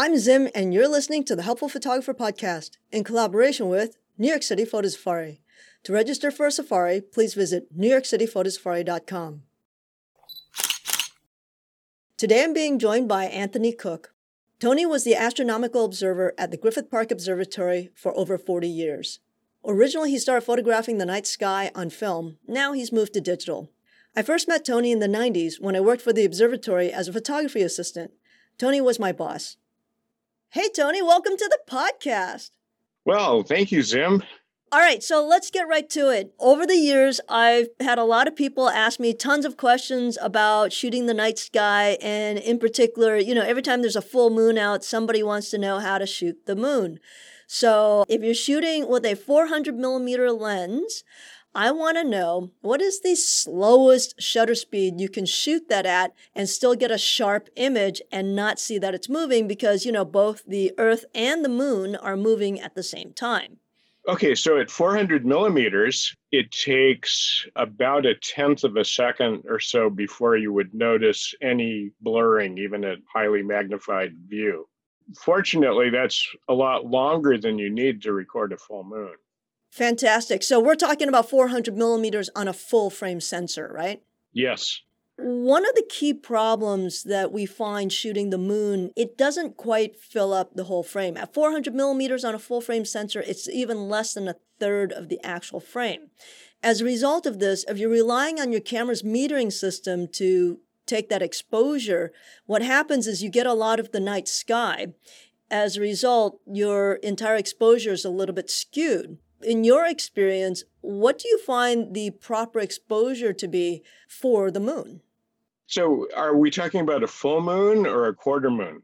I'm Zim, and you're listening to the Helpful Photographer Podcast in collaboration with New York City Photo Safari. To register for a safari, please visit newyorkcityphotosafari.com. Today I'm being joined by Anthony Cook. Tony was the astronomical observer at the Griffith Park Observatory for over 40 years. Originally, he started photographing the night sky on film. Now he's moved to digital. I first met Tony in the 90s when I worked for the observatory as a photography assistant. Tony was my boss. Hey, Tony, welcome to the podcast. Well, thank you, Zim. All right, so let's get right to it. Over the years, I've had a lot of people ask me tons of questions about shooting the night sky. And in particular, you know, every time there's a full moon out, somebody wants to know how to shoot the moon. So if you're shooting with a 400 millimeter lens, I want to know what is the slowest shutter speed you can shoot that at and still get a sharp image and not see that it's moving because, you know, both the Earth and the moon are moving at the same time. Okay, so at 400 millimeters, it takes about a tenth of a second or so before you would notice any blurring, even at highly magnified view. Fortunately, that's a lot longer than you need to record a full moon. Fantastic. So we're talking about 400 millimeters on a full frame sensor, right? Yes. One of the key problems that we find shooting the moon, it doesn't quite fill up the whole frame. At 400 millimeters on a full frame sensor, it's even less than a third of the actual frame. As a result of this, if you're relying on your camera's metering system to take that exposure, what happens is you get a lot of the night sky. As a result, your entire exposure is a little bit skewed in your experience, what do you find the proper exposure to be for the moon? So, are we talking about a full moon or a quarter moon?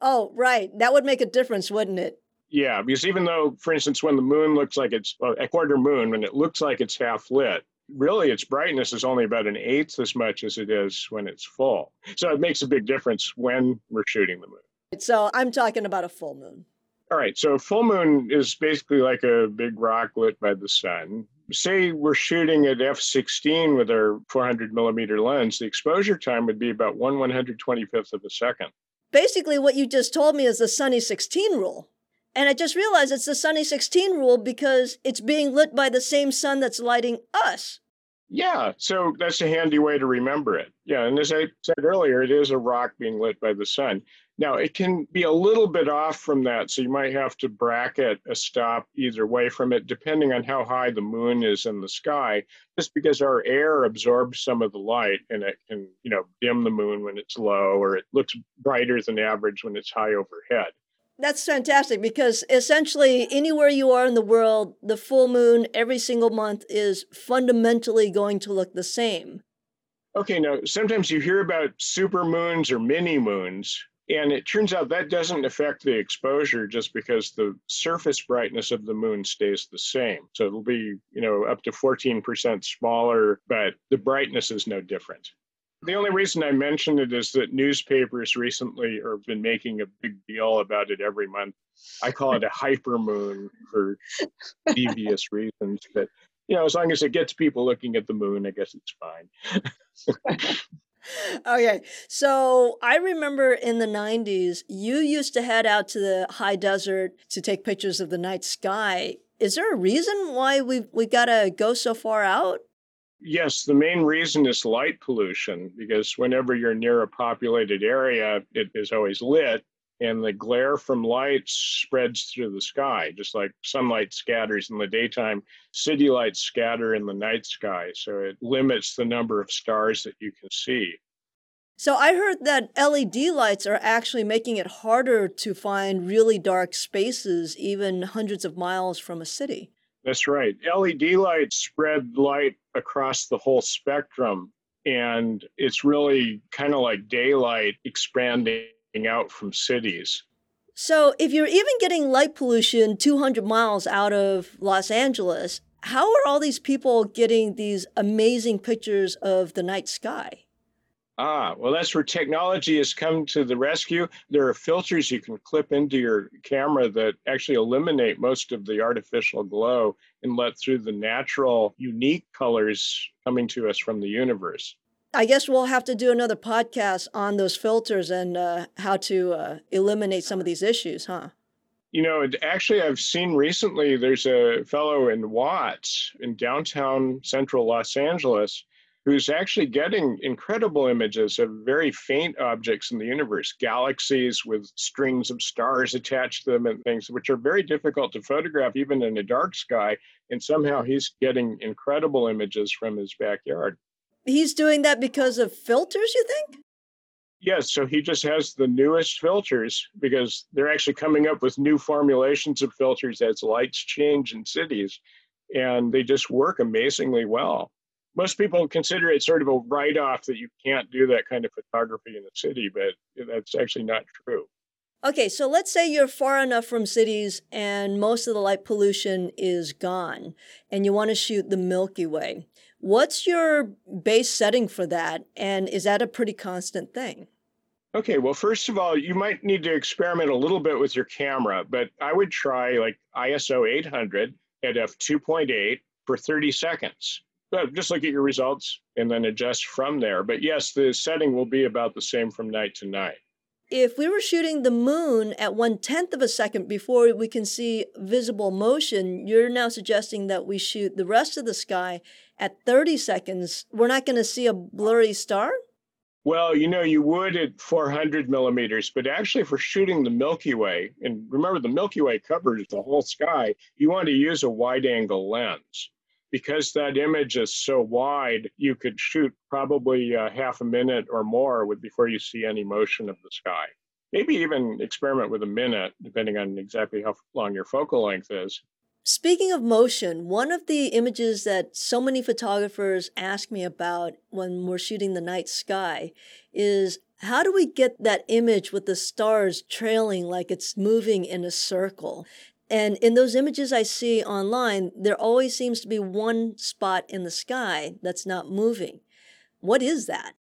Oh, right. That would make a difference, wouldn't it? Yeah, because even though, for instance, when the moon looks like it's well, a quarter moon, when it looks like it's half lit, really its brightness is only about an eighth as much as it is when it's full. So it makes a big difference when we're shooting the moon. So I'm talking about a full moon. All right, so full moon is basically like a big rock lit by the sun. Say we're shooting at f16 with our 400 millimeter lens, the exposure time would be about 1 125th of a second. Basically, what you just told me is the sunny 16 rule. And I just realized it's the sunny 16 rule because it's being lit by the same sun that's lighting us. Yeah, so that's a handy way to remember it. Yeah, and as I said earlier, it is a rock being lit by the sun. Now, it can be a little bit off from that, so you might have to bracket a stop either way from it, depending on how high the moon is in the sky, just because our air absorbs some of the light and it can, you know, dim the moon when it's low or it looks brighter than average when it's high overhead. That's fantastic because essentially, anywhere you are in the world, the full moon every single month is fundamentally going to look the same. Okay, now sometimes you hear about super moons or mini moons, and it turns out that doesn't affect the exposure just because the surface brightness of the moon stays the same. So it'll be, you know, up to 14% smaller, but the brightness is no different. The only reason I mention it is that newspapers recently have been making a big deal about it every month. I call it a hypermoon for devious reasons, but you know, as long as it gets people looking at the moon, I guess it's fine. okay. So I remember in the 90s, you used to head out to the high desert to take pictures of the night sky. Is there a reason why we we got to go so far out? Yes, the main reason is light pollution because whenever you're near a populated area, it is always lit and the glare from lights spreads through the sky, just like sunlight scatters in the daytime. City lights scatter in the night sky, so it limits the number of stars that you can see. So I heard that LED lights are actually making it harder to find really dark spaces, even hundreds of miles from a city. That's right. LED lights spread light across the whole spectrum, and it's really kind of like daylight expanding out from cities. So, if you're even getting light pollution 200 miles out of Los Angeles, how are all these people getting these amazing pictures of the night sky? Ah, well, that's where technology has come to the rescue. There are filters you can clip into your camera that actually eliminate most of the artificial glow and let through the natural, unique colors coming to us from the universe. I guess we'll have to do another podcast on those filters and uh, how to uh, eliminate some of these issues, huh? You know, actually, I've seen recently there's a fellow in Watts in downtown central Los Angeles who's actually getting incredible images of very faint objects in the universe, galaxies with strings of stars attached to them and things, which are very difficult to photograph even in a dark sky. And somehow he's getting incredible images from his backyard. He's doing that because of filters, you think? Yes, so he just has the newest filters because they're actually coming up with new formulations of filters as lights change in cities, and they just work amazingly well. Most people consider it sort of a write off that you can't do that kind of photography in the city, but that's actually not true. Okay, so let's say you're far enough from cities and most of the light pollution is gone and you want to shoot the Milky Way. What's your base setting for that? And is that a pretty constant thing? Okay, well, first of all, you might need to experiment a little bit with your camera, but I would try like ISO 800 at f2.8 for 30 seconds. But just look at your results and then adjust from there. But yes, the setting will be about the same from night to night if we were shooting the moon at one tenth of a second before we can see visible motion, you're now suggesting that we shoot the rest of the sky at 30 seconds. We're not going to see a blurry star? Well, you know, you would at 400 millimeters, but actually, for shooting the Milky Way, and remember the Milky Way covers the whole sky, you want to use a wide angle lens because that image is so wide, you could shoot probably uh, half a minute or more with before you see any motion of the sky. Maybe even experiment with a minute, depending on exactly how long your focal length is. Speaking of motion, one of the images that so many photographers ask me about when we're shooting the night sky is how do we get that image with the stars trailing like it's moving in a circle? And in those images I see online, there always seems to be one spot in the sky that's not moving. What is that?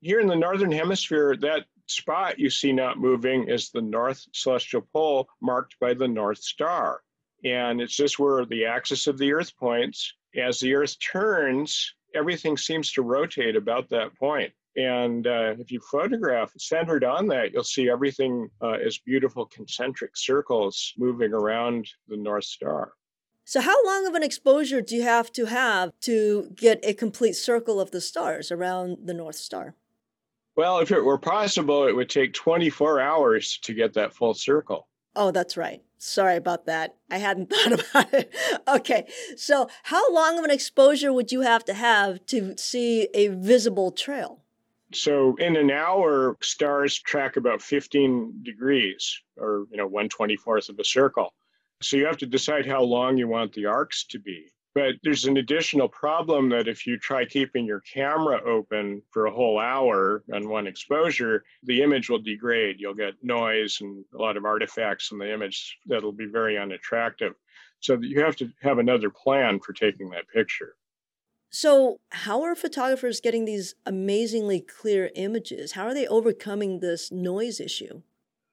Here in the Northern Hemisphere, that spot you see not moving is the North Celestial Pole marked by the North Star. And it's just where the axis of the Earth points. As the Earth turns, everything seems to rotate about that point. And uh, if you photograph centered on that, you'll see everything uh, as beautiful concentric circles moving around the North Star. So, how long of an exposure do you have to have to get a complete circle of the stars around the North Star? Well, if it were possible, it would take 24 hours to get that full circle. Oh, that's right. Sorry about that. I hadn't thought about it. okay. So, how long of an exposure would you have to have to see a visible trail? So in an hour, stars track about 15 degrees or, you know, 124th of a circle. So you have to decide how long you want the arcs to be. But there's an additional problem that if you try keeping your camera open for a whole hour on one exposure, the image will degrade. You'll get noise and a lot of artifacts in the image that'll be very unattractive. So you have to have another plan for taking that picture. So, how are photographers getting these amazingly clear images? How are they overcoming this noise issue?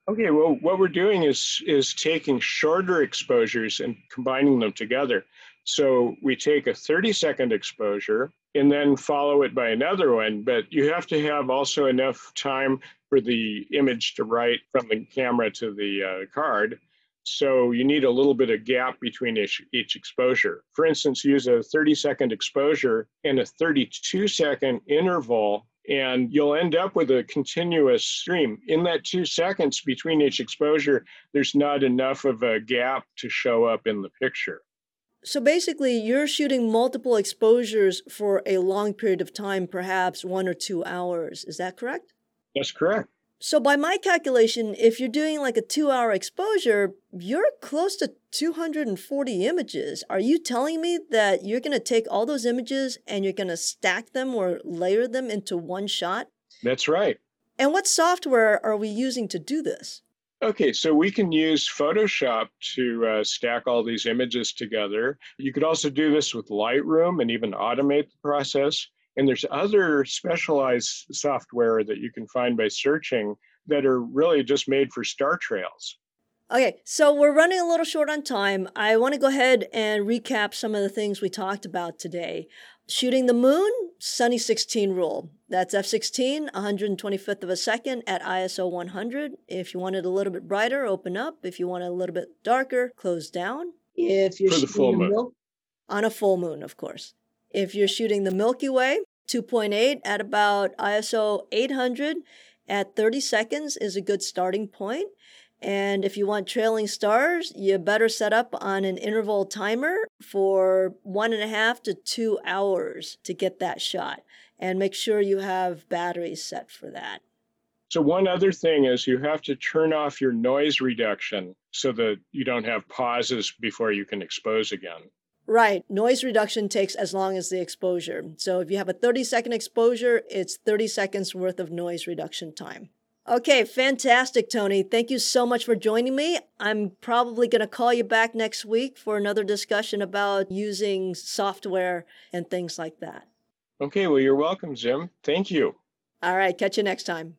Okay, well, what we're doing is is taking shorter exposures and combining them together. So we take a 30 second exposure and then follow it by another one, but you have to have also enough time for the image to write from the camera to the uh, card so you need a little bit of gap between each, each exposure. For instance, use a 30 second exposure and a 32 second interval and you'll end up with a continuous stream. In that two seconds between each exposure, there's not enough of a gap to show up in the picture. So basically, you're shooting multiple exposures for a long period of time, perhaps one or two hours. Is that correct? That's correct. So, by my calculation, if you're doing like a two hour exposure, you're close to 240 images. Are you telling me that you're going to take all those images and you're going to stack them or layer them into one shot? That's right. And what software are we using to do this? Okay, so we can use Photoshop to uh, stack all these images together. You could also do this with Lightroom and even automate the process. And there's other specialized software that you can find by searching that are really just made for star trails. Okay, so we're running a little short on time. I want to go ahead and recap some of the things we talked about today. Shooting the moon, Sunny 16 rule. That's f16, 125th of a second at ISO 100. If you want it a little bit brighter, open up. If you want it a little bit darker, close down. If you're For the full moon. Milk, on a full moon, of course. If you're shooting the Milky Way, 2.8 at about ISO 800 at 30 seconds is a good starting point. And if you want trailing stars, you better set up on an interval timer for one and a half to two hours to get that shot. And make sure you have batteries set for that. So, one other thing is you have to turn off your noise reduction so that you don't have pauses before you can expose again. Right. Noise reduction takes as long as the exposure. So if you have a 30 second exposure, it's 30 seconds worth of noise reduction time. Okay, fantastic, Tony. Thank you so much for joining me. I'm probably going to call you back next week for another discussion about using software and things like that. Okay, well, you're welcome, Jim. Thank you. All right, catch you next time.